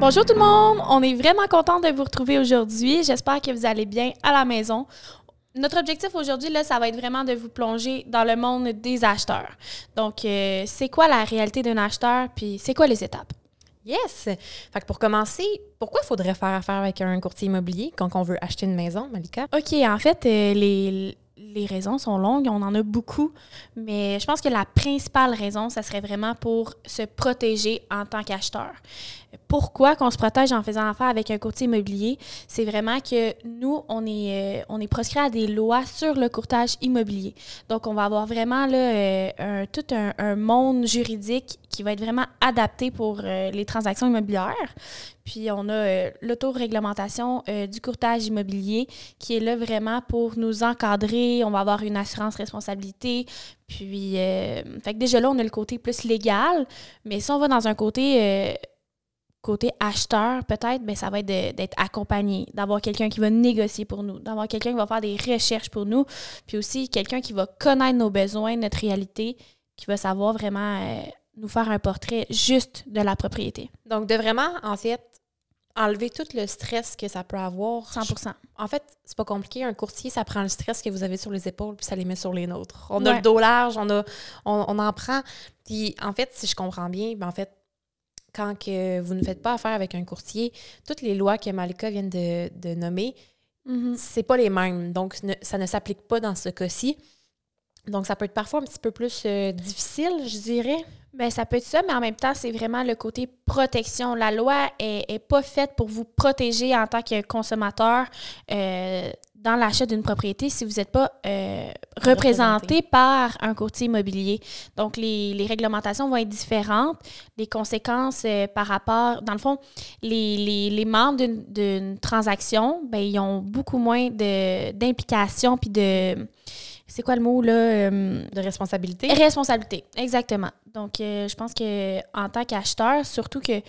Bonjour tout le monde, on est vraiment content de vous retrouver aujourd'hui. J'espère que vous allez bien à la maison. Notre objectif aujourd'hui, là, ça va être vraiment de vous plonger dans le monde des acheteurs. Donc, euh, c'est quoi la réalité d'un acheteur, puis c'est quoi les étapes? Yes! Fait que pour commencer, pourquoi faudrait faire affaire avec un courtier immobilier quand on veut acheter une maison, Malika? OK, en fait, euh, les, les raisons sont longues, on en a beaucoup, mais je pense que la principale raison, ça serait vraiment pour se protéger en tant qu'acheteur. Pourquoi qu'on se protège en faisant affaire avec un courtier immobilier? C'est vraiment que nous, on est, euh, proscrit à des lois sur le courtage immobilier. Donc, on va avoir vraiment là, euh, tout un, monde juridique qui va être vraiment adapté pour euh, les transactions immobilières. Puis on a euh, l'autoréglementation euh, du courtage immobilier qui est là vraiment pour nous encadrer. On va avoir une assurance responsabilité. Puis, fait que déjà là, on a le côté plus légal. Mais si on va dans un côté, côté acheteur, peut-être, ben, ça va être d'être accompagné, d'avoir quelqu'un qui va négocier pour nous, d'avoir quelqu'un qui va faire des recherches pour nous. Puis aussi, quelqu'un qui va connaître nos besoins, notre réalité, qui va savoir vraiment nous faire un portrait juste de la propriété. Donc, de vraiment, en fait, enlever tout le stress que ça peut avoir. 100% En fait, c'est pas compliqué. Un courtier, ça prend le stress que vous avez sur les épaules puis ça les met sur les nôtres. On a le dos large, on, a, on, en prend. Puis en fait, si je comprends bien, ben en fait, quand que vous ne faites pas affaire avec un courtier, toutes les lois que Malika vient de, de nommer, mm-hmm. c'est pas les mêmes. Donc, ça ne s'applique pas dans ce cas-ci. Donc, ça peut être parfois un petit peu plus euh, difficile, je dirais. Bien, ça peut être ça, mais en même temps, c'est vraiment le côté protection. La loi est, pas faite pour vous protéger en tant que consommateur euh, dans l'achat d'une propriété si vous n'êtes pas euh, représenté par un courtier immobilier. Donc, les, réglementations vont être différentes. Les conséquences par rapport, dans le fond, les, les membres d'une transaction, bien, ils ont beaucoup moins d'implication puis de c'est quoi le mot là euh, de responsabilité? responsabilité exactement. Donc euh, je pense que en tant qu'acheteur surtout que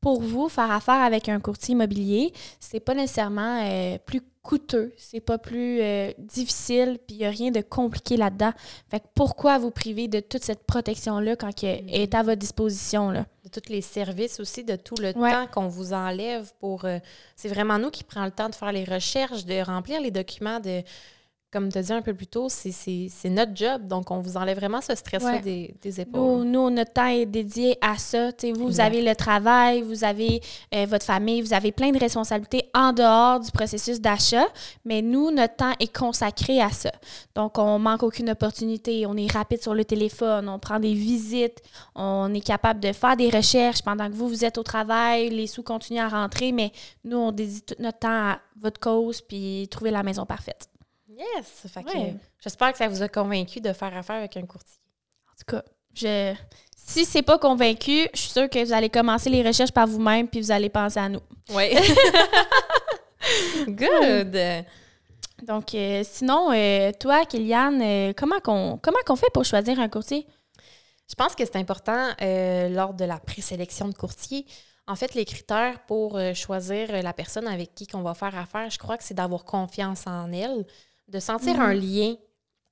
pour vous faire affaire avec un courtier immobilier c'est pas nécessairement euh, plus coûteux c'est pas plus difficile puis il y a rien de compliqué là-dedans. Fait que pourquoi vous priver de toute cette protection là quand elle est à votre disposition là? De tous les services aussi de tout le temps qu'on vous enlève pour c'est vraiment nous qui prenons le temps de faire les recherches de remplir les documents de comme tu as dit un peu plus tôt, c'est notre job. Donc, on vous enlève vraiment ce stress-là des, épaules. Nous, notre temps est dédié à ça. vous, vous avez le travail, vous avez euh, votre famille, vous avez plein de responsabilités en dehors du processus d'achat, mais nous, notre temps est consacré à ça. Donc, on manque aucune opportunité. On est rapide sur le téléphone, on prend des visites, on est capable de faire des recherches pendant que vous, vous êtes au travail, les sous continuent à rentrer, mais nous, on dédie tout notre temps à votre cause puis trouver la maison parfaite. Yes! j'espère que ça vous a convaincu de faire affaire avec un courtier. En tout cas, je, si c'est pas convaincu, je suis sûre que vous allez commencer les recherches par vous-même puis vous allez penser à nous. Oui. Good! Donc, euh, sinon, euh, toi, Kylian, euh, comment qu'on comment qu'on fait pour choisir un courtier? Je pense que c'est important lors de la présélection de courtier. En fait, les critères pour choisir la personne avec qui on va faire affaire, je crois que c'est d'avoir confiance en elle, de sentir un mhm. lien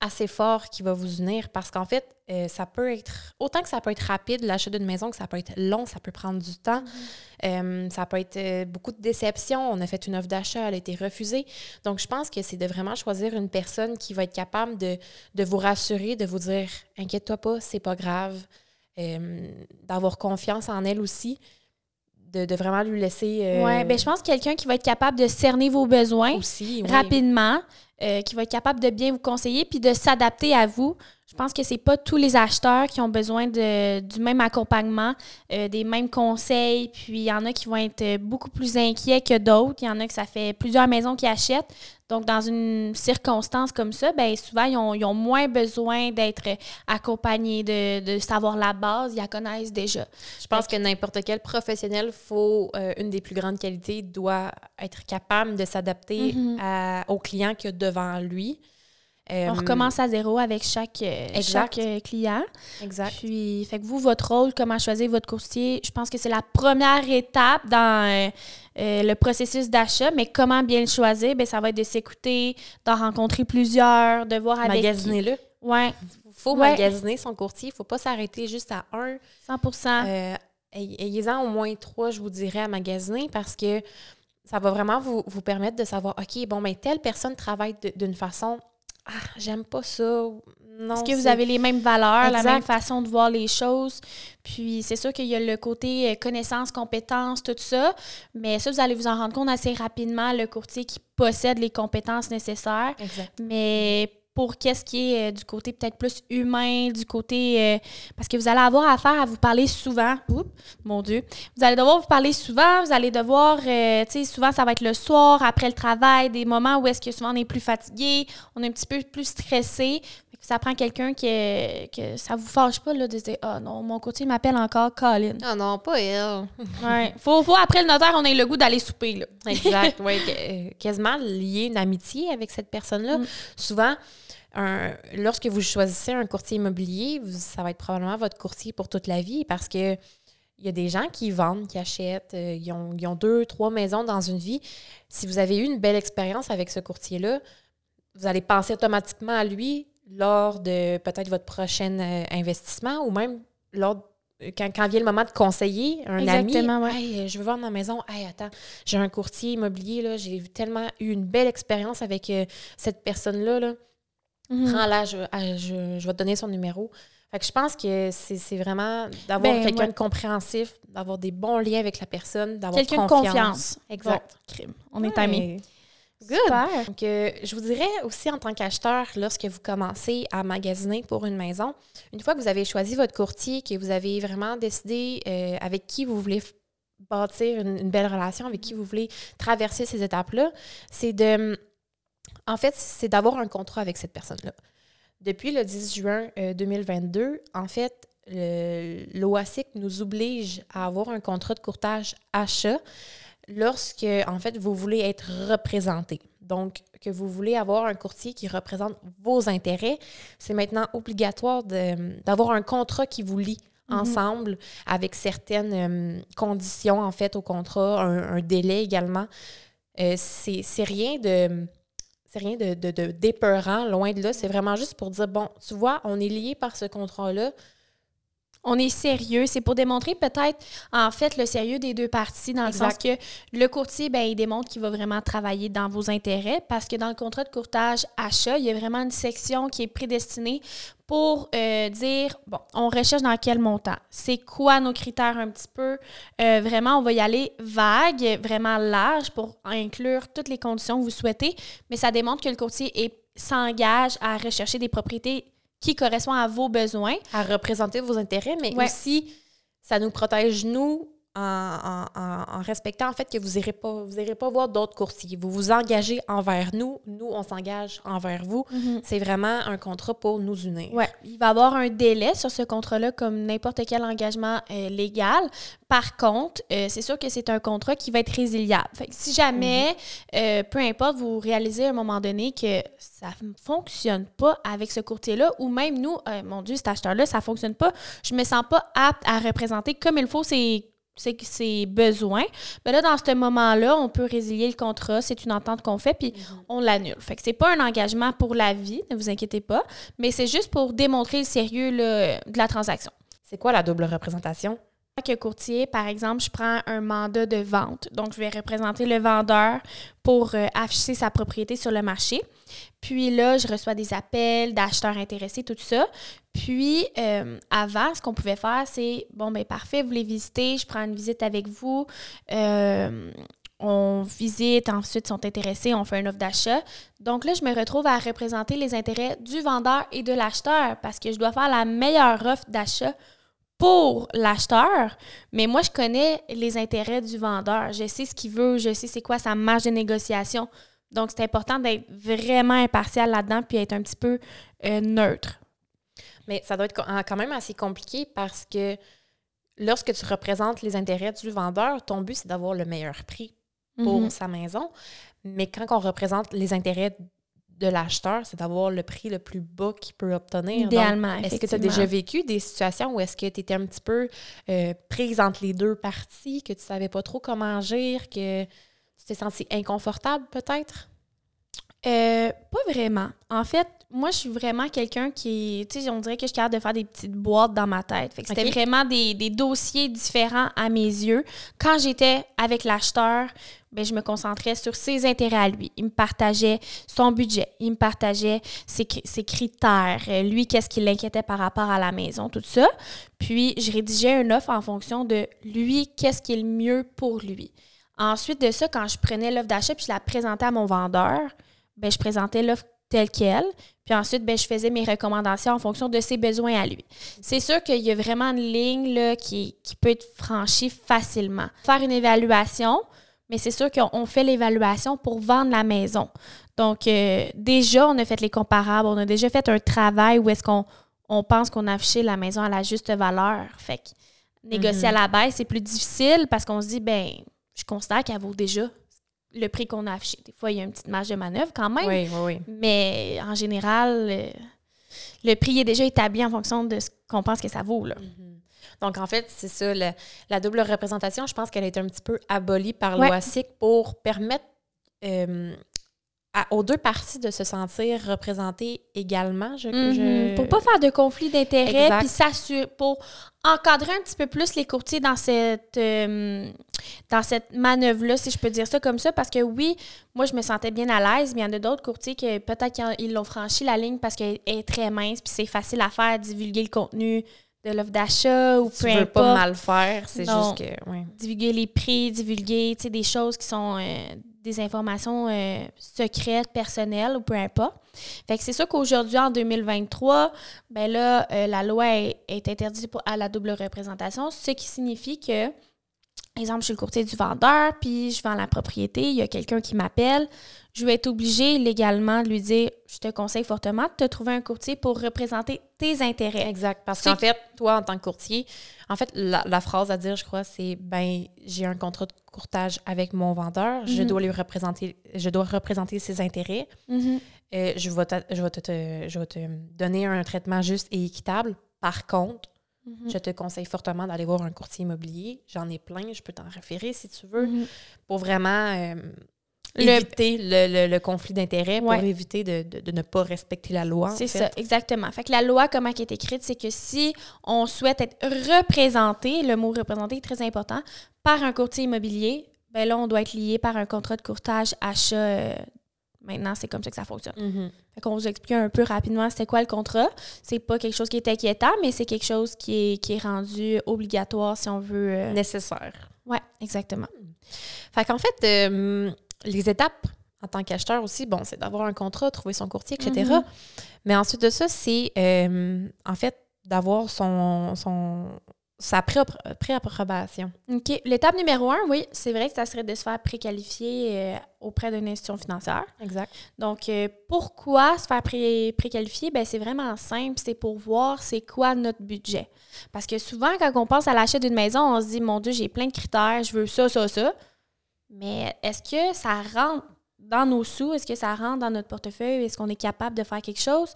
assez fort qui va vous unir parce qu'en fait, euh, ça peut être, autant que ça peut être rapide, l'achat d'une maison, que ça peut être long, ça peut prendre du temps, mhm. euh, ça peut être euh, beaucoup de déception. On a fait une offre d'achat, elle a été refusée. Donc, je pense que c'est de vraiment choisir une personne qui va être capable de, de vous rassurer, de vous dire Inquiète-toi pas, c'est pas grave, d'avoir confiance en elle aussi de, vraiment lui laisser. Euh, oui, ben, je pense quelqu'un qui va être capable de cerner vos besoins rapidement, euh, qui va être capable de bien vous conseiller puis de s'adapter à vous. Je pense que c'est pas tous les acheteurs qui ont besoin de, du même accompagnement, euh, des mêmes conseils. Puis il y en a qui vont être beaucoup plus inquiets que d'autres. Il y en a que ça fait plusieurs maisons qui achètent. Donc, dans une circonstance comme ça, ben souvent, ils ont, ils ont moins besoin d'être accompagnés, de, de, savoir la base. Ils la connaissent déjà. Je pense que n'importe quel professionnel, faut, euh, une des plus grandes qualités, doit être capable de s'adapter mm-hmm. au client qu'il y a devant lui. On recommence à zéro avec chaque, euh, chaque euh, client. Exact. Puis, fait que vous, votre rôle, comment choisir votre courtier, je pense que c'est la première étape dans euh, le processus d'achat, mais comment bien le choisir, bien, ça va être de s'écouter, d'en rencontrer plusieurs, de voir avec... Magasiner-le. Ouais. faut magasiner son courtier. Il faut pas s'arrêter juste à un. 100 ayez-en au moins trois, je vous dirais, à magasiner parce que ça va vraiment vous, vous permettre de savoir, OK, bon, mais telle personne travaille d'une façon, ah, j'aime pas ça. Non, Est-ce que vous avez les mêmes valeurs, la même façon de voir les choses? Puis c'est sûr qu'il y a le côté euh, connaissance, compétences, tout ça, mais ça, vous allez vous en rendre compte assez rapidement, le courtier qui possède les compétences nécessaires. Exact. Mais pour qu'est-ce qui est euh, du côté peut-être plus humain, du côté... Euh, parce que vous allez avoir affaire à vous parler souvent. Oups, mon Dieu. Vous allez devoir vous parler souvent, vous allez devoir... Euh, tu sais, souvent, ça va être le soir, après le travail, des moments où est-ce que souvent on est plus fatigué, on est un petit peu plus stressé. Ça prend quelqu'un que, que ça vous fâche pas là, de dire « Ah non, mon côté m'appelle encore Colin. » Ah non, pas elle. ouais. Faut, faut, après le notaire, on ait le goût d'aller souper, là. Exact, oui. Quasiment lier une amitié avec cette personne-là. Mm. Souvent lorsque vous choisissez un courtier immobilier, ça va être probablement votre courtier pour toute la vie parce que il y a des gens qui vendent, qui achètent, euh, ils, ont, deux, trois maisons dans une vie. Si vous avez eu une belle expérience avec ce courtier-là, vous allez penser automatiquement à lui lors de peut-être votre prochain euh, investissement ou même lors quand, quand, vient le moment de conseiller un ami, hey, je veux vendre ma maison. Hey, attends, j'ai un courtier immobilier, j'ai tellement eu une belle expérience avec euh, cette personne-là. Là. Mhm. Prends-la, je, je, vais te donner son numéro. Fait que je pense que c'est vraiment d'avoir ben, quelqu'un de compréhensif, d'avoir des bons liens avec la personne, d'avoir Quelqu'un de confiance. Exact. On est amis. Good. Donc, euh, je vous dirais aussi en tant qu'acheteur, lorsque vous commencez à magasiner pour une maison, une fois que vous avez choisi votre courtier, que vous avez vraiment décidé euh, avec qui vous voulez bâtir une, belle relation, avec qui vous voulez traverser ces étapes-là, c'est de en fait, c'est d'avoir un contrat avec cette personne-là. Depuis le 10 juin 2022, euh, en fait, l'OASIC nous oblige à avoir un contrat de courtage achat lorsque, en fait, vous voulez être représenté. Donc, que vous voulez avoir un courtier qui représente vos intérêts, c'est maintenant obligatoire d'avoir un contrat qui vous lie mm-hmm. ensemble avec certaines euh, conditions, en fait, au contrat, un, délai également. Euh, c'est rien de c'est rien de, de, d'épeurant, loin de là. C'est vraiment juste pour dire, bon, tu vois, on est lié par ce contrat-là. On est sérieux. C'est pour démontrer peut-être, en fait, le sérieux des deux parties, dans le sens que le courtier, ben, il démontre qu'il va vraiment travailler dans vos intérêts, parce que dans le contrat de courtage achat, il y a vraiment une section qui est prédestinée pour euh, dire, bon, on recherche dans quel montant, c'est quoi nos critères un petit peu? Euh, vraiment, on va y aller vague, vraiment large pour inclure toutes les conditions que vous souhaitez, mais ça démontre que le courtier s'engage à rechercher des propriétés qui correspondent à vos besoins. À représenter vos intérêts, mais aussi, ça nous protège, nous, en, respectant en fait que vous n'irez pas, vous pas voir d'autres courtiers. Vous vous engagez envers nous, nous, on s'engage envers vous. Mhm. C'est vraiment un contrat pour nous unir. Oui, il va y avoir un délai sur ce contrat-là, comme n'importe quel engagement euh, légal. Par contre, euh, c'est sûr que c'est un contrat qui va être résiliable. si jamais, mhm. euh, peu importe, vous réalisez à un moment donné que ça ne fonctionne pas avec ce courtier-là, ou même nous, mon Dieu, cet acheteur-là, ça ne fonctionne pas, je ne me sens pas apte à représenter comme il faut ces c'est que c'est besoin. Mais là, dans ce moment-là, on peut résilier le contrat. C'est une entente qu'on fait, puis mhm. on l'annule. Fait que c'est pas un engagement pour la vie, ne vous inquiétez pas, mais c'est juste pour démontrer le sérieux de la transaction. C'est quoi la double représentation? que courtier, par exemple, je prends un mandat de vente. Donc, je vais représenter le vendeur pour euh, afficher sa propriété sur le marché. Puis là, je reçois des appels d'acheteurs intéressés, tout ça. Puis, euh, avant, ce qu'on pouvait faire, c'est, bon, ben parfait, vous voulez visiter, je prends une visite avec vous. Euh, on visite, ensuite sont intéressés, on fait une offre d'achat. Donc là, je me retrouve à représenter les intérêts du vendeur et de l'acheteur parce que je dois faire la meilleure offre d'achat pour l'acheteur, mais moi, je connais les intérêts du vendeur. Je sais ce qu'il veut, je sais c'est quoi sa marge de négociation. Donc, c'est important d'être vraiment impartial là-dedans puis être un petit peu euh, neutre. Mais ça doit être quand même assez compliqué parce que lorsque tu représentes les intérêts du vendeur, ton but, c'est d'avoir le meilleur prix pour mm-hmm. sa maison. Mais quand on représente les intérêts de l'acheteur, c'est d'avoir le prix le plus bas qu'il peut obtenir. Idéalement, Est-ce que tu as déjà vécu des situations où est-ce que tu étais un petit peu euh, prise entre les deux parties, que tu savais pas trop comment agir, que tu t'es senti inconfortable peut-être? Euh, pas vraiment. En fait, moi, je suis vraiment quelqu'un qui, tu sais, on dirait que je suis capable de faire des petites boîtes dans ma tête. Fait que c'était vraiment des, des dossiers différents à mes yeux. Quand j'étais avec l'acheteur, ben, je me concentrais sur ses intérêts à lui. Il me partageait son budget, il me partageait ses critères, euh, lui, qu'est-ce qui l'inquiétait par rapport à la maison, tout ça. Puis, je rédigeais une offre en fonction de lui, qu'est-ce qui est le mieux pour lui. Ensuite de ça, quand je prenais l'offre d'achat puis je la présentais à mon vendeur, ben, je présentais l'offre telle qu'elle. Puis ensuite, ben, je faisais mes recommandations en fonction de ses besoins à lui. C'est sûr qu'il y a vraiment une ligne là, qui, qui peut être franchie facilement. Faire une évaluation, mais c'est sûr qu'on fait l'évaluation pour vendre la maison. Donc, euh, déjà, on a fait les comparables, on a déjà fait un travail où est-ce qu'on on pense qu'on a affiché la maison à la juste valeur. Fait que négocier à la baisse, c'est plus difficile parce qu'on se dit, ben, je considère qu'elle vaut déjà le prix qu'on a affiché. Des fois, il y a une petite marge de manœuvre quand même, Oui, oui, oui. mais en général, euh, le prix est déjà établi en fonction de ce qu'on pense que ça vaut. Là. Donc, en fait, c'est ça, la double représentation, je pense qu'elle a été un petit peu abolie par Ouais. l'OASIC pour permettre euh, à- aux deux parties de se sentir représentées également. Je, Mhm. je- Pour pas faire de conflit d'intérêts, puis s'assurer, pour encadrer un petit peu plus les courtiers dans cette, euh, dans cette manœuvre-là, si je peux dire ça comme ça, parce que oui, moi, je me sentais bien à l'aise, mais il y en a d'autres courtiers que peut-être qu'ils l'ont franchi la ligne parce qu'elle est très mince, puis c'est facile à faire, divulguer le contenu de l'offre d'achat ou tu peu veux importe. pas mal faire, c'est Non. juste que... ouais. divulguer les prix, divulguer tu sais, des choses qui sont euh, des informations euh, secrètes, personnelles ou peu importe. Fait que c'est sûr qu'aujourd'hui, en 2023, ben là, euh, la loi est, interdite pour, à la double représentation, ce qui signifie que, exemple, je suis le courtier du vendeur, puis je vends la propriété, il y a quelqu'un qui m'appelle, je vais être obligée légalement de lui dire, je te conseille fortement de te trouver un courtier pour représenter tes intérêts. Exact. Parce qu'en fait, toi, en tant que courtier, en fait, la, la phrase à dire, je crois, c'est ben, j'ai un contrat de courtage avec mon vendeur, je Mhm. dois lui représenter, je dois représenter ses intérêts. Mhm. Euh, je, vais te, je, vais te, te- je vais te donner un traitement juste et équitable. Par contre, Mhm. je te conseille fortement d'aller voir un courtier immobilier. J'en ai plein, je peux t'en référer si tu veux, Mhm. pour vraiment euh, Le- éviter le, le- le conflit d'intérêts, pour éviter de, de- de ne pas respecter la loi. C'est ça, exactement. Fait que la loi, comment elle est écrite, c'est que si on souhaite être représenté, le mot représenté est très important, par un courtier immobilier, ben là, on doit être lié par un contrat de courtage achat. Maintenant, c'est comme ça que ça fonctionne. Mhm. Fait qu'on vous explique un peu rapidement c'était quoi le contrat? C'est pas quelque chose qui est inquiétant, mais c'est quelque chose qui est, qui est rendu obligatoire si on veut. euh, Nécessaire. Ouais, exactement. Fait qu'en fait, euh, les étapes en tant qu'acheteur aussi, bon, c'est d'avoir un contrat, trouver son courtier, etc. Mhm. Mais ensuite de ça, c'est euh, en fait d'avoir son, son sa pré- pré-approbation. OK. L'étape numéro un, oui, c'est vrai que ça serait de se faire préqualifier euh, auprès d'une institution financière. Exact. Donc, euh, pourquoi se faire pré- préqualifier? Ben, c'est vraiment simple. C'est pour voir c'est quoi notre budget. Parce que souvent, quand on pense à l'achat d'une maison, on se dit, mon Dieu, j'ai plein de critères, je veux ça, ça, ça. Mais est-ce que ça rentre dans nos sous? Est-ce que ça rentre dans notre portefeuille? Est-ce qu'on est capable de faire quelque chose?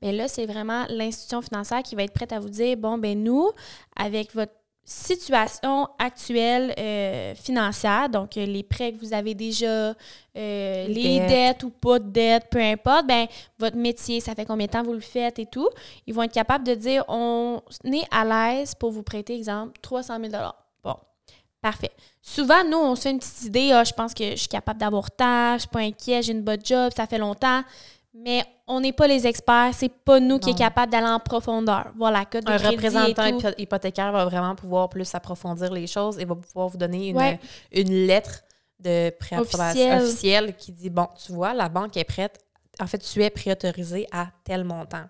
Bien là, c'est vraiment l'institution financière qui va être prête à vous dire, bon, ben nous, avec votre situation actuelle euh, financière, donc euh, les prêts que vous avez déjà, euh, Les les, dettes. dettes. ou pas de dettes, peu importe, ben votre métier, ça fait combien de temps vous le faites et tout, ils vont être capables de dire on est à l'aise pour vous prêter, exemple, 300 000 Bon, parfait. Souvent, nous, on se fait une petite idée, ah, je pense que je suis capable d'avoir tant, je suis pas inquiet, j'ai une bonne job, ça fait longtemps. Mais on n'est pas les experts, c'est pas nous qui est capable d'aller en profondeur. Voilà, code de Un représentant et tout. hypo- hypothécaire va vraiment pouvoir plus approfondir les choses et va pouvoir vous donner une, Ouais. une lettre de préapprobation Officielle. officielle qui dit bon, tu vois, la banque est prête. En fait, tu es préautorisé à tel montant.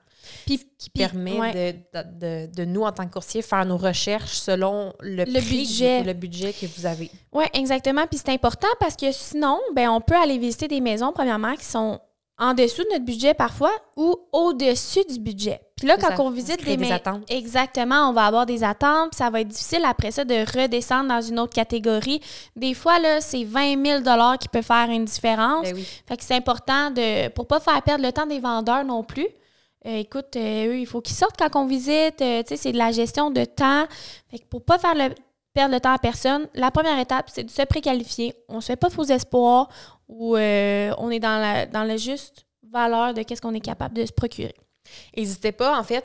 Puis, qui puis- permet ouais. de, de, nous, en tant que courtier, faire nos recherches selon le, Le prix budget. le budget que vous avez. Oui, exactement. Puis c'est important parce que sinon, ben, on peut aller visiter des maisons, premièrement, qui sont en dessous de notre budget parfois ou au-dessus du budget. Puis là, quand ça. on visite des des maisons. attentes. Exactement, on va avoir des attentes, puis ça va être difficile après ça de redescendre dans une autre catégorie. Des fois, là, c'est 20 000 qui peut faire une différence. Ben oui. Fait que c'est important de pour pas faire perdre le temps des vendeurs non plus. Euh, écoute, euh, eux, il faut qu'ils sortent quand on visite. euh, tu sais, c'est de la gestion de temps. Fait que pour pas faire le, perdre le temps à personne, la première étape, c'est de se préqualifier. On se fait pas faux espoirs. ou on est dans la, dans la juste valeur de qu'est-ce qu'on est capable de se procurer. N'hésitez pas, en fait,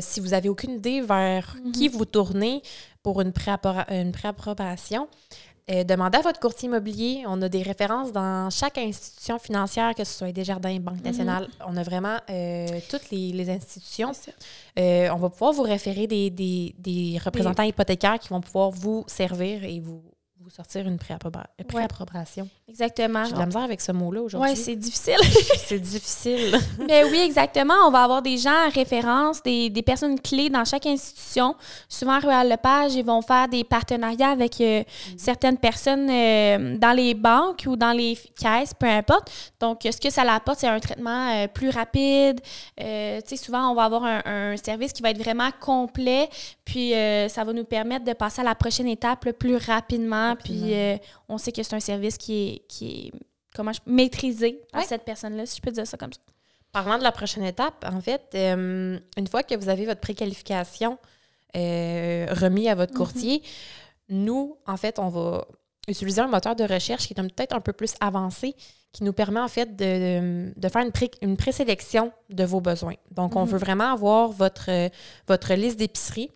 si vous avez aucune idée vers Mhm. qui vous tournez pour une préappora- une préapprobation, euh, demandez à votre courtier immobilier. On a des références dans chaque institution financière, que ce soit Desjardins, Mhm. Banque nationale. On a vraiment euh, toutes les, les institutions. Euh, on va pouvoir vous référer des, des- des représentants hypothécaires qui vont pouvoir vous servir et vous, vous sortir une préapproba- préapprobation. Exactement. J'ai de la misère avec ce mot-là aujourd'hui. Oui, c'est difficile. c'est difficile. Mais oui, exactement. On va avoir des gens à référence, des, des personnes clés dans chaque institution. Souvent, Royal Lepage, ils vont faire des partenariats avec euh, certaines personnes euh, dans les banques ou dans les caisses, peu importe. Donc, ce que ça apporte, c'est un traitement euh, plus rapide. Euh, tu sais, souvent, on va avoir un, un service qui va être vraiment complet, puis euh, ça va nous permettre de passer à la prochaine étape le plus rapidement. Puis, euh, on sait que c'est un service qui est, qui est comment je, maîtrisé par Ouais. cette personne-là, si je peux dire ça comme ça. Parlant de la prochaine étape, en fait, euh, une fois que vous avez votre préqualification remis à votre courtier, nous, en fait, on va utiliser un moteur de recherche qui est peut-être un peu plus avancé, qui nous permet en fait de, de- faire une, pré- une présélection de vos besoins. Donc, on Mhm. veut vraiment avoir votre, votre liste d'épicerie.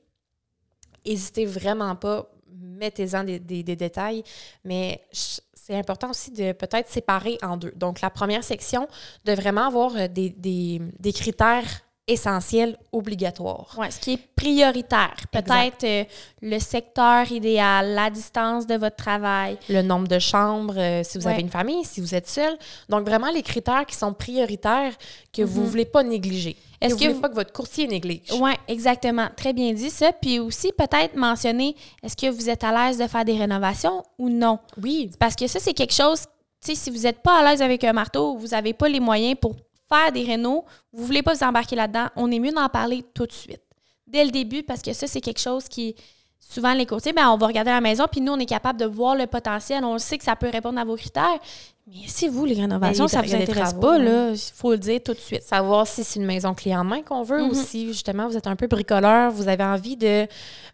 N'hésitez vraiment pas, mettez-en des, des- des détails, mais c'est important aussi de peut-être séparer en deux. Donc, la première section de vraiment avoir euh, des, critères essentiels obligatoires. Ouais, ce qui est prioritaire. Peut-être euh, le secteur idéal, la distance de votre travail. Le nombre de chambres, euh, si vous Ouais. avez une famille, si vous êtes seul. Donc, vraiment les critères qui sont prioritaires que vous ne Mhm. voulez pas négliger. Est-ce que vous pas que votre courtier néglige? Oui, exactement. Très bien dit ça. Puis aussi, peut-être mentionner, est-ce que vous êtes à l'aise de faire des rénovations ou non? Oui. Parce que ça, c'est quelque chose, tu sais, si vous n'êtes pas à l'aise avec un marteau, vous n'avez pas les moyens pour faire des rénaux, vous voulez pas vous embarquer là-dedans, on est mieux d'en parler tout de suite. Dès le début, parce que ça, c'est quelque chose qui, souvent, les courtiers, ben, on va regarder la maison, puis nous, on est capable de voir le potentiel, on sait que ça peut répondre à vos critères. Mais si vous, les rénovations, Ben, ça des- vous intéresse travaux, pas, là, il faut le dire tout de suite. Savoir si c'est une maison clé en main qu'on veut ou Mhm. si, justement, vous êtes un peu bricoleur, vous avez envie de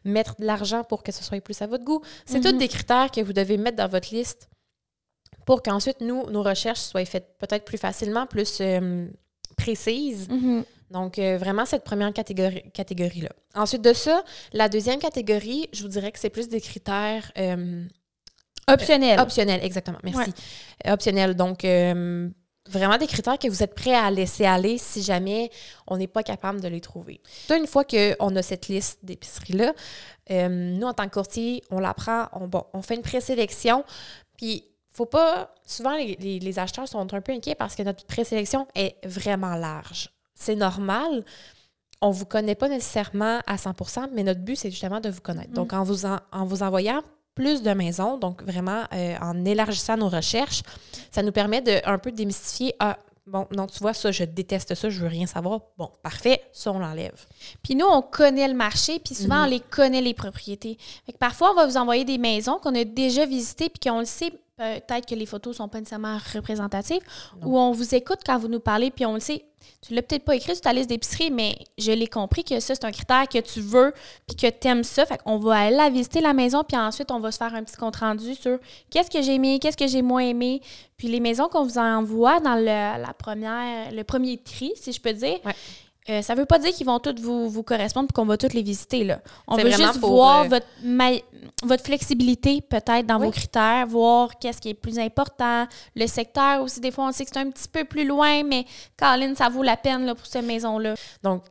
mettre de l'argent pour que ce soit plus à votre goût. C'est Mhm. tous des critères que vous devez mettre dans votre liste pour qu'ensuite, nous, nos recherches soient faites peut-être plus facilement, plus euh, précises. Mhm. Donc, euh, vraiment, cette première catégorie, catégorie-là. Ensuite de ça, la deuxième catégorie, je vous dirais que c'est plus des critères euh, Optionnel. optionnels. Exactement, merci. Ouais. Euh, Optionnels. Donc, euh, vraiment des critères que vous êtes prêts à laisser aller si jamais on n'est pas capable de les trouver. Une fois qu'on a cette liste d'épiceries-là, euh, nous, en tant que courtier, on la prend, on, bon, on fait une présélection, puis faut pas... Souvent, les, les- les acheteurs sont un peu inquiets parce que notre présélection est vraiment large. C'est normal. On vous connaît pas nécessairement à 100 mais notre but, c'est justement de vous connaître. Donc, en vous, en, en vous envoyant plus de maisons, donc vraiment euh, en élargissant nos recherches, ça nous permet de un peu démystifier ah bon non tu vois ça je déteste ça je veux rien savoir bon parfait ça on l'enlève Puis nous, on connaît le marché, puis souvent, Mhm. on les connaît, les propriétés. Fait que parfois, on va vous envoyer des maisons qu'on a déjà visitées, puis qu'on le sait, peut-être que les photos sont pas nécessairement représentatives, ou on vous écoute quand vous nous parlez, puis on le sait. Tu l'as peut-être pas écrit sur ta liste d'épicerie, mais je l'ai compris que ça, c'est un critère que tu veux, puis que tu aimes ça. Fait qu'on va aller la visiter, la maison, puis ensuite, on va se faire un petit compte-rendu sur qu'est-ce que j'ai aimé, qu'est-ce que j'ai moins aimé. Puis les maisons qu'on vous envoie dans le, la première, le premier tri, si je peux dire, Ouais. Euh, ça veut pas dire qu'ils vont toutes vous, vous correspondre et qu'on va toutes les visiter. Là. On veut vraiment juste pour, voir euh, votre, votre flexibilité peut-être dans Oui. vos critères, voir qu'est-ce qui est plus important. Le secteur aussi, des fois, on sait que c'est un petit peu plus loin, mais Caroline, ça vaut la peine là, pour cette maison-là. donc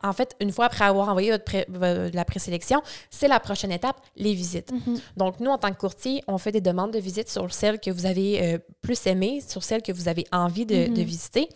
en fait une fois après avoir envoyé votre pré- la présélection c'est la prochaine étape les visites donc nous en tant que courtier on fait des demandes de visite sur celles que vous avez euh, plus aimées sur celles que vous avez envie de, Mhm. de visiter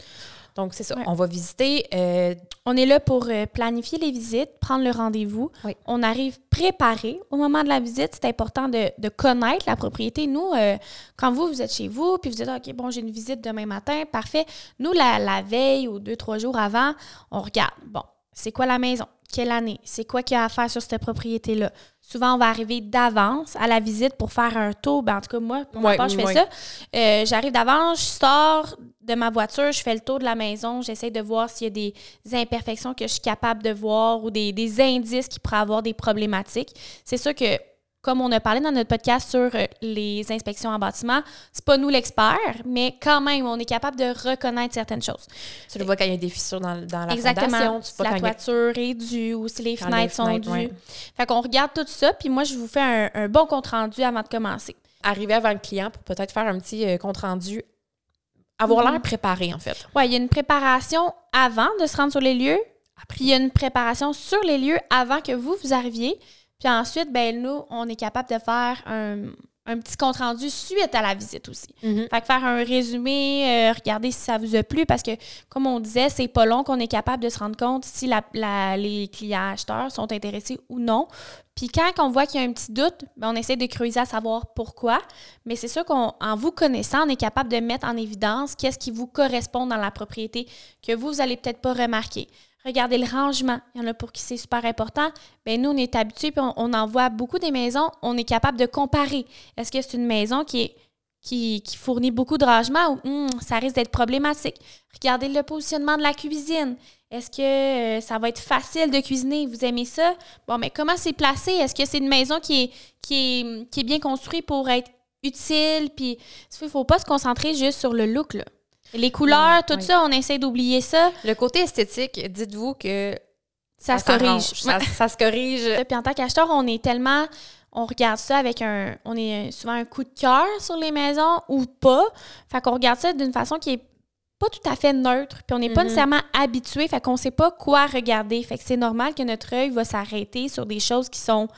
donc c'est ça Ouais. on va visiter euh, On est là pour euh, planifier les visites, prendre le rendez-vous. Oui. On arrive préparé. Au moment de la visite, c'est important de, de connaître la propriété. Nous, euh, quand vous, vous êtes chez vous, puis vous dites, OK, bon, j'ai une visite demain matin, parfait. Nous, la, la veille ou deux, trois jours avant, on regarde. Bon, c'est quoi la maison? Quelle année? C'est quoi qu'il y a à faire sur cette propriété-là? Souvent, on va arriver d'avance à la visite pour faire un tour. Ben, en tout cas, moi, pour ma Ouais, part, je fais ouais. ça. Euh, J'arrive d'avance, je sors de ma voiture, je fais le tour de la maison, j'essaie de voir s'il y a des imperfections que je suis capable de voir ou des, des indices qui pourraient avoir des problématiques. C'est sûr que comme on a parlé dans notre podcast sur euh, les inspections en bâtiment, c'est pas nous l'expert, mais quand même, on est capable de reconnaître certaines choses. Tu le vois quand il y a des fissures dans, dans la Exactement. fondation. Tu si la a- toiture est due ou si les fenêtres les sont dues. ouais. Fait qu'on regarde tout ça, puis moi, je vous fais un, un bon compte-rendu avant de commencer. arriver avant le client pour peut-être faire un petit euh, compte rendu. Avoir Mhm. l'air préparé, en fait. Oui, il y a une préparation avant de se rendre sur les lieux, puis il y a une préparation sur les lieux avant que vous, vous arriviez. Puis ensuite, ben nous, on est capable de faire un, un petit compte-rendu suite à la visite aussi. Mhm. Fait que faire un résumé, euh, regarder si ça vous a plu, parce que, comme on disait, c'est pas long qu'on est capable de se rendre compte si la- la- les clients acheteurs sont intéressés ou non. Puis quand on voit qu'il y a un petit doute, ben, on essaie de creuser à savoir pourquoi. Mais c'est sûr qu'en vous connaissant, on est capable de mettre en évidence qu'est-ce qui vous correspond dans la propriété que vous, vous allez peut-être pas remarquer. Regardez le rangement. Il y en a pour qui c'est super important. Bien, nous, on est habitués, puis on, en voit beaucoup des maisons. On est capable de comparer. Est-ce que c'est une maison qui qui, fournit beaucoup de rangement ou Hum, ça risque d'être problématique? Regardez le positionnement de la cuisine. Est-ce que euh, ça va être facile de cuisiner? Vous aimez ça? Bon, mais comment c'est placé? Est-ce que c'est une maison qui est, qui est, qui est bien construite pour être utile? Puis, il ne faut pas se concentrer juste sur le look. Là. Les couleurs, tout oui. ça, on essaie d'oublier ça. Le côté esthétique, dites-vous que Ça, se corrige. Ça, ça se corrige. Puis en tant qu'acheteur, on est tellement. On regarde ça avec un. On est souvent un coup de cœur sur les maisons ou pas. Fait qu'on regarde ça d'une façon qui est pas tout à fait neutre. Puis on n'est pas Mhm. nécessairement habitué. Fait qu'on sait pas quoi regarder. Fait que c'est normal que notre œil va s'arrêter sur des choses qui sont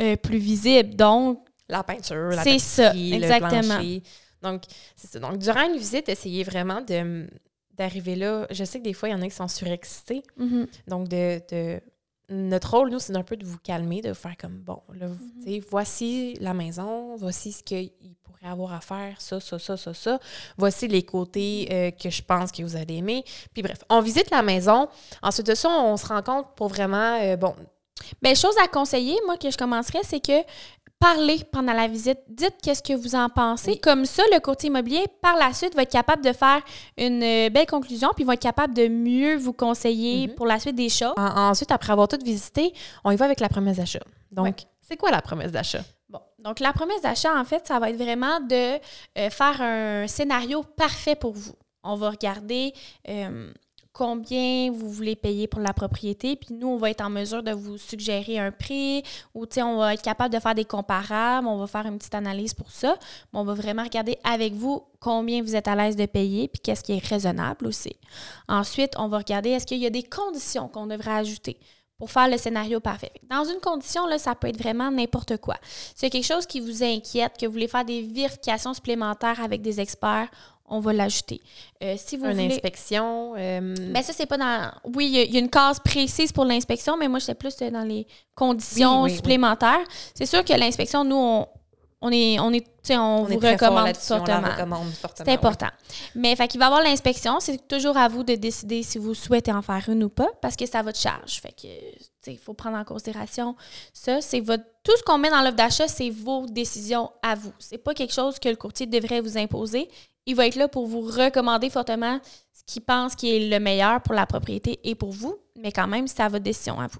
euh, plus visibles. Donc, La peinture, la C'est ça, exactement. le plancher. Donc, c'est ça. Donc, durant une visite, essayez vraiment de d'arriver là. Je sais que des fois, il y en a qui sont surexcités. mhm. Donc, de, de- notre rôle, nous, c'est un peu de vous calmer, de vous faire comme, bon, là, vous- tu sais, voici la maison, voici ce qu'il pourrait avoir à faire, ça, ça, ça, ça, ça. Voici les côtés euh, que je pense que vous allez aimer. Puis bref, on visite la maison. Ensuite de ça, on se rend compte pour vraiment, euh, bon, Bien, chose à conseiller, moi, que je commencerais, c'est que parlez pendant la visite. Dites qu'est-ce que vous en pensez. Oui. Comme ça, le courtier immobilier, par la suite, va être capable de faire une euh, belle conclusion, puis va être capable de mieux vous conseiller Mhm. pour la suite des choses. en- ensuite, après avoir tout visité, on y va avec la promesse d'achat. Donc, c'est quoi la promesse d'achat? Bon, donc la promesse d'achat, en fait, ça va être vraiment de euh, faire un scénario parfait pour vous. On va regarder euh, combien vous voulez payer pour la propriété, puis nous, on va être en mesure de vous suggérer un prix ou, on va être capable de faire des comparables, on va faire une petite analyse pour ça, mais on va vraiment regarder avec vous combien vous êtes à l'aise de payer, puis qu'est-ce qui est raisonnable aussi. Ensuite, on va regarder est-ce qu'il y a des conditions qu'on devrait ajouter pour faire le scénario parfait? Dans une condition, là, ça peut être vraiment n'importe quoi. C'est quelque chose qui vous inquiète, que vous voulez faire des vérifications supplémentaires avec des experts, on va l'ajouter. Euh, si vous Une voulez... inspection? euh, Ben ça, c'est pas dans... Oui, il y a- il y, a une case précise pour l'inspection, mais moi, j'étais plus euh, dans les conditions Oui, oui, oui. supplémentaires. C'est sûr que l'inspection, nous, on, on est... On, est, on, on vous est recommande fortement. C'est important. Mais fait qu'il va y avoir l'inspection. C'est toujours à vous de décider si vous souhaitez en faire une ou pas, parce que c'est à votre charge. Fait que, il faut prendre en considération ça. C'est votre tout ce qu'on met dans l'offre d'achat, c'est vos décisions à vous. C'est pas quelque chose que le courtier devrait vous imposer. Il va être là pour vous recommander fortement ce qu'il pense qui est le meilleur pour la propriété et pour vous, mais quand même, c'est à votre décision à vous.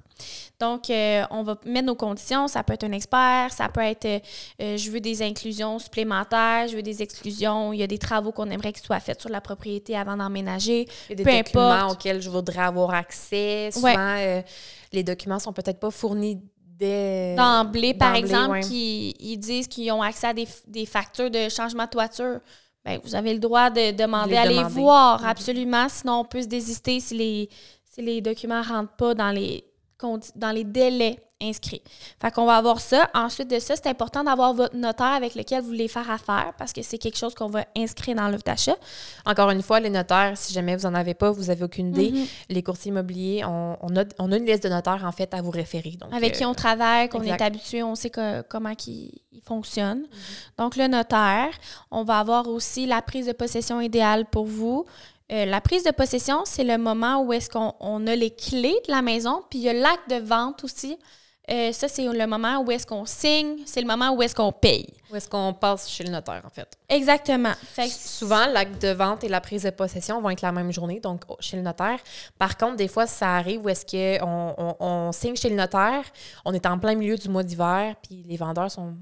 Donc, euh, on va mettre nos conditions. Ça peut être un expert, ça peut être euh, euh, je veux des inclusions supplémentaires, je veux des exclusions, il y a des travaux qu'on aimerait qu'ils soient faits sur la propriété avant d'emménager. Il y a des Peu documents importe. auxquels je voudrais avoir accès. Souvent, euh, les documents sont peut-être pas fournis. D'emblée, par exemple, ouais. qui ils disent qu'ils ont accès à des, des factures de changement de toiture. Bien, vous avez le droit de demander Les à les voir, absolument. Sinon, on peut se désister si les, si les documents ne rentrent pas dans les, dans les délais inscrits. Fait qu'on va avoir ça. Ensuite de ça, c'est important d'avoir votre notaire avec lequel vous voulez faire affaire parce que c'est quelque chose qu'on va inscrire dans l'offre d'achat. Encore une fois, les notaires, si jamais vous en avez pas, vous avez aucune idée, Mhm. les courtiers immobiliers, on, on a, on a une liste de notaires, en fait, à vous référer. Donc, avec euh, qui on travaille, qu'on est habitué, on sait que- comment il Donc, le notaire, on va avoir aussi la prise de possession idéale pour vous. Euh, la prise de possession, c'est le moment où est-ce qu'on on a les clés de la maison, puis il y a l'acte de vente aussi. Euh, ça, c'est le moment où est-ce qu'on signe, c'est le moment où est-ce qu'on paye. Où est-ce qu'on passe chez le notaire, en fait? Exactement. Fait Souvent, l'acte de vente et la prise de possession vont être la même journée, donc chez le notaire. Par contre, des fois, ça arrive où est-ce qu'on on, on, signe chez le notaire, on est en plein milieu du mois d'hiver, puis les vendeurs sont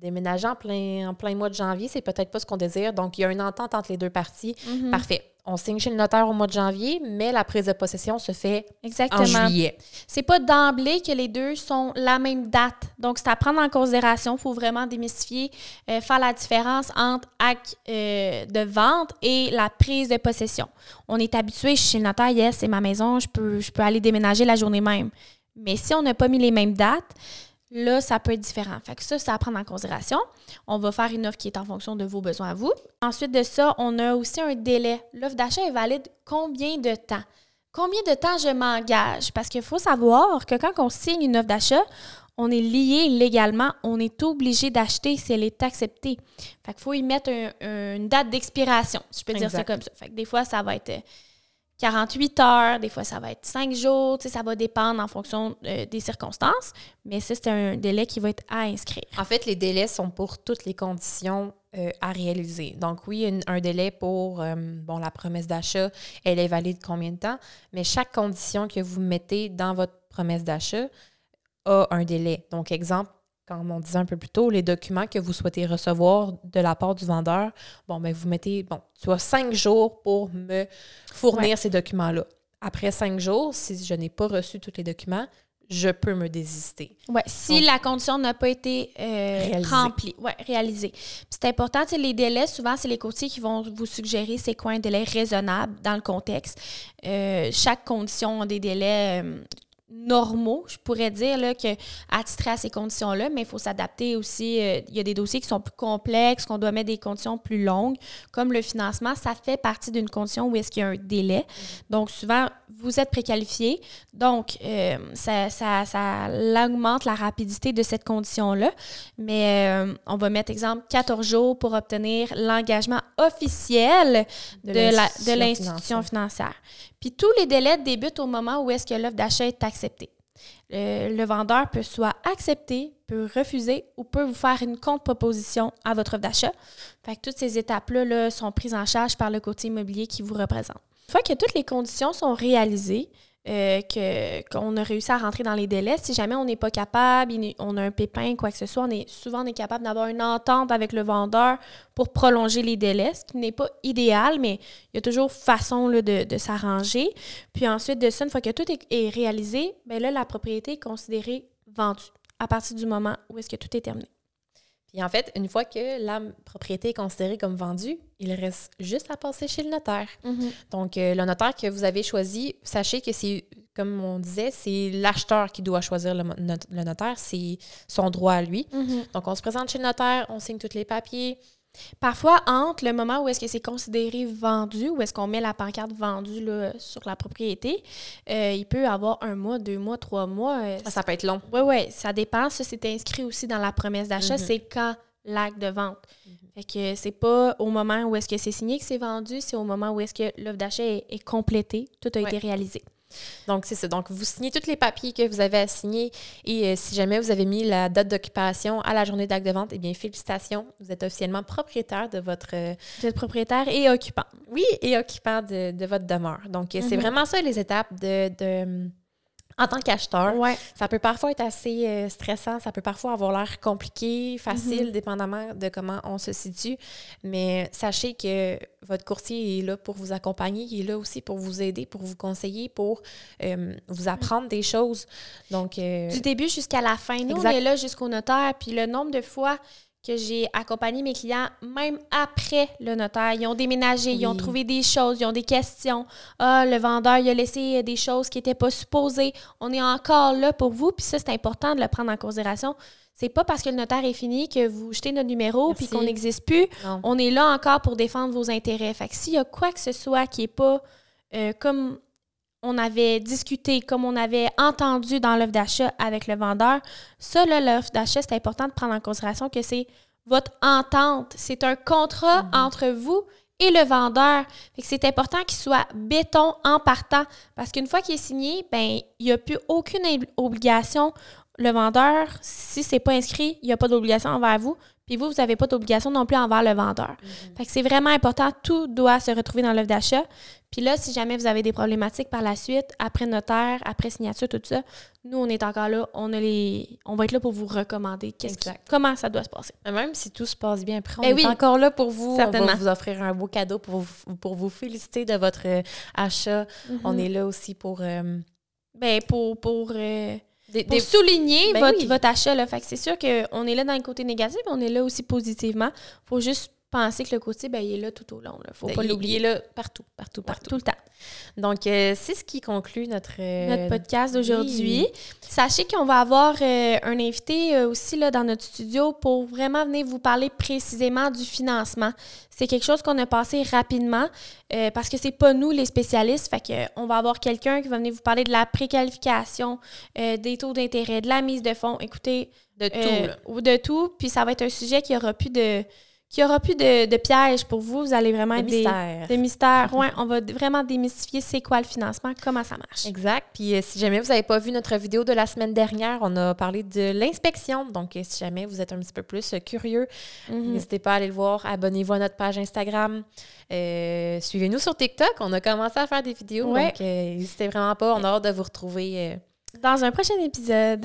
déménagés en plein, en plein mois de janvier, c'est peut-être pas ce qu'on désire. Donc, il y a une entente entre les deux parties. Mm-hmm. Parfait on signe chez le notaire au mois de janvier, mais la prise de possession se fait en juillet. C'est pas d'emblée que les deux sont la même date. Donc, c'est à prendre en considération. Il faut vraiment démystifier, euh, faire la différence entre acte euh, de vente et la prise de possession. On est habitué chez le notaire, yes, c'est ma maison, je peux, je peux aller déménager la journée même. Mais si on n'a pas mis les mêmes dates, là, ça peut être différent. Fait que ça, c'est à prendre en considération. On va faire une offre qui est en fonction de vos besoins à vous. Ensuite de ça, on a aussi un délai. L'offre d'achat est valide combien de temps? Combien de temps je m'engage? Parce qu'il faut savoir que quand on signe une offre d'achat, on est lié légalement, on est obligé d'acheter si elle est acceptée. Fait qu'il faut y mettre une date d'expiration, si je peux dire ça comme ça. Fait que des fois, ça va être 48 heures, des fois ça va être 5 jours, ça va dépendre en fonction euh, des circonstances, mais ça, c'est un délai qui va être à inscrire. En fait, les délais sont pour toutes les conditions euh, à réaliser. Donc oui, un, délai pour euh, la promesse d'achat, elle est valide combien de temps, mais chaque condition que vous mettez dans votre promesse d'achat a un délai. Donc exemple, comme on disait un peu plus tôt, les documents que vous souhaitez recevoir de la part du vendeur, bon, ben vous mettez, bon, tu as cinq jours pour me fournir ces documents-là. Après cinq jours, si je n'ai pas reçu tous les documents, je peux me désister. Oui, si la condition n'a pas été euh, remplie, ouais, réalisée. C'est important, les délais, souvent, c'est les courtiers qui vont vous suggérer c'est quoi un délai raisonnable dans le contexte. Euh, chaque condition a des délais euh, normaux, je pourrais dire, là, que, à ces conditions-là, mais il faut s'adapter aussi. Euh, il y a des dossiers qui sont plus complexes, qu'on doit mettre des conditions plus longues, comme le financement, ça fait partie d'une condition où est-ce qu'il y a un délai. Donc, souvent, vous êtes préqualifié, donc euh, ça, ça, ça augmente la rapidité de cette condition-là, mais euh, on va mettre, exemple, 14 jours pour obtenir l'engagement officiel de l'institution financière. Puis tous les délais débutent au moment où est-ce que l'offre d'achat est acceptée. Le, vendeur peut soit accepter, peut refuser ou peut vous faire une contre-proposition à votre offre d'achat. Fait que toutes ces étapes-là sont prises en charge par le côté immobilier qui vous représente. Une fois que toutes les conditions sont réalisées, euh, qu'on a réussi à rentrer dans les délais. Si jamais on n'est pas capable, on a un pépin, quoi que ce soit, on est, souvent on est capable d'avoir une entente avec le vendeur pour prolonger les délais, ce qui n'est pas idéal, mais il y a toujours façon de, s'arranger. Puis ensuite de ça, une fois que tout est, réalisé, bien là, la propriété est considérée vendue à partir du moment où est-ce que tout est terminé. Puis en fait, une fois que la propriété est considérée comme vendue, il reste juste à passer chez le notaire. Mm-hmm. Donc, euh, le notaire que vous avez choisi, sachez que c'est, comme on disait, c'est l'acheteur qui doit choisir le, notaire, c'est son droit à lui. Mm-hmm. Donc, on se présente chez le notaire, on signe tous les papiers, Parfois, entre le moment où est-ce que c'est considéré vendu, où est-ce qu'on met la pancarte vendue là, sur la propriété, euh, il peut avoir un mois, deux mois, trois mois. Euh, ça, peut être long. Oui, oui, ça dépend. Ça, c'est inscrit aussi dans la promesse d'achat. Mhm. C'est quand l'acte de vente. Mhm. Fait que c'est pas au moment où est-ce que c'est signé que c'est vendu, c'est au moment où est-ce que l'offre d'achat est, complétée, tout a été réalisé. Donc, c'est ça. Donc, vous signez tous les papiers que vous avez à signer et euh, si jamais vous avez mis la date d'occupation à la journée d'acte de vente, eh bien, félicitations, vous êtes officiellement propriétaire de votre... Euh, vous êtes propriétaire et occupant. Oui, et occupant de, votre demeure. Donc, c'est mhm. vraiment ça les étapes de en tant qu'acheteur, ça peut parfois être assez euh, stressant, ça peut parfois avoir l'air compliqué, facile, mhm. dépendamment de comment on se situe. Mais sachez que votre courtier est là pour vous accompagner, il est là aussi pour vous aider, pour vous conseiller, pour euh, vous apprendre des choses. Donc, euh, du début jusqu'à la fin. Nous, on est là jusqu'au notaire, puis le nombre de fois que j'ai accompagné mes clients même après le notaire. Ils ont déménagé, ils ont trouvé des choses, ils ont des questions. Ah, le vendeur, il a laissé des choses qui n'étaient pas supposées. On est encore là pour vous, puis ça, c'est important de le prendre en considération. C'est pas parce que le notaire est fini que vous jetez notre numéro puis qu'on n'existe plus. On est là encore pour défendre vos intérêts. Fait que s'il y a quoi que ce soit qui n'est pas euh, comme on avait discuté, comme on avait entendu dans l'offre d'achat avec le vendeur, ça, l'offre d'achat, c'est important de prendre en considération que c'est votre entente. C'est un contrat mhm. entre vous et le vendeur. c'est important qu'il soit béton en partant parce qu'une fois qu'il est signé, ben il n'y a plus aucune obligation le vendeur, si c'est pas inscrit, il n'y a pas d'obligation envers vous. Puis vous, vous n'avez pas d'obligation non plus envers le vendeur. Fait que c'est vraiment important. Tout doit se retrouver dans l'œuvre d'achat. Puis là, si jamais vous avez des problématiques par la suite, après notaire, après signature, tout ça, nous, on est encore là. On, a les, on va être là pour vous recommander qui- comment ça doit se passer. Même si tout se passe bien après, on Eh est oui. encore là pour vous. On Certainement. va vous offrir un beau cadeau pour vous, pour vous féliciter de votre euh, achat. On Mhm. est là aussi pour... euh, Ben, pour, pour, euh, des- pour des- souligner Ben votre, oui. votre achat. Là. Fait que c'est sûr qu'on est là dans le côté négatif, mais on est là aussi positivement. faut juste penser que le côté, ben, il est là tout au long. Là. faut pas il- l'oublier. Il est là partout, partout, Ouais, partout. tout le temps. Donc, euh, c'est ce qui conclut notre... euh, notre podcast d'aujourd'hui. oui. Sachez qu'on va avoir euh, un invité aussi là, dans notre studio pour vraiment venir vous parler précisément du financement. C'est quelque chose qu'on a passé rapidement parce que c'est pas nous les spécialistes. Fait que, on va avoir quelqu'un qui va venir vous parler de la préqualification, des taux d'intérêt, de la mise de fonds. Écoutez, De tout, là. de tout. Puis ça va être un sujet qui aura plus de qui aura plus de, de pièges pour vous. Vous allez vraiment être des, mystères. des mystères. Ouais, on va vraiment démystifier c'est quoi le financement, comment ça marche. Exact. Puis euh, si jamais vous n'avez pas vu notre vidéo de la semaine dernière, on a parlé de l'inspection. Donc, euh, si jamais vous êtes un petit peu plus euh, curieux, Mhm. n'hésitez pas à aller le voir. Abonnez-vous à notre page Instagram. Suivez-nous sur TikTok. On a commencé à faire des vidéos. Ouais. Donc, n'hésitez vraiment pas. On a hâte de vous retrouver. Dans un prochain épisode.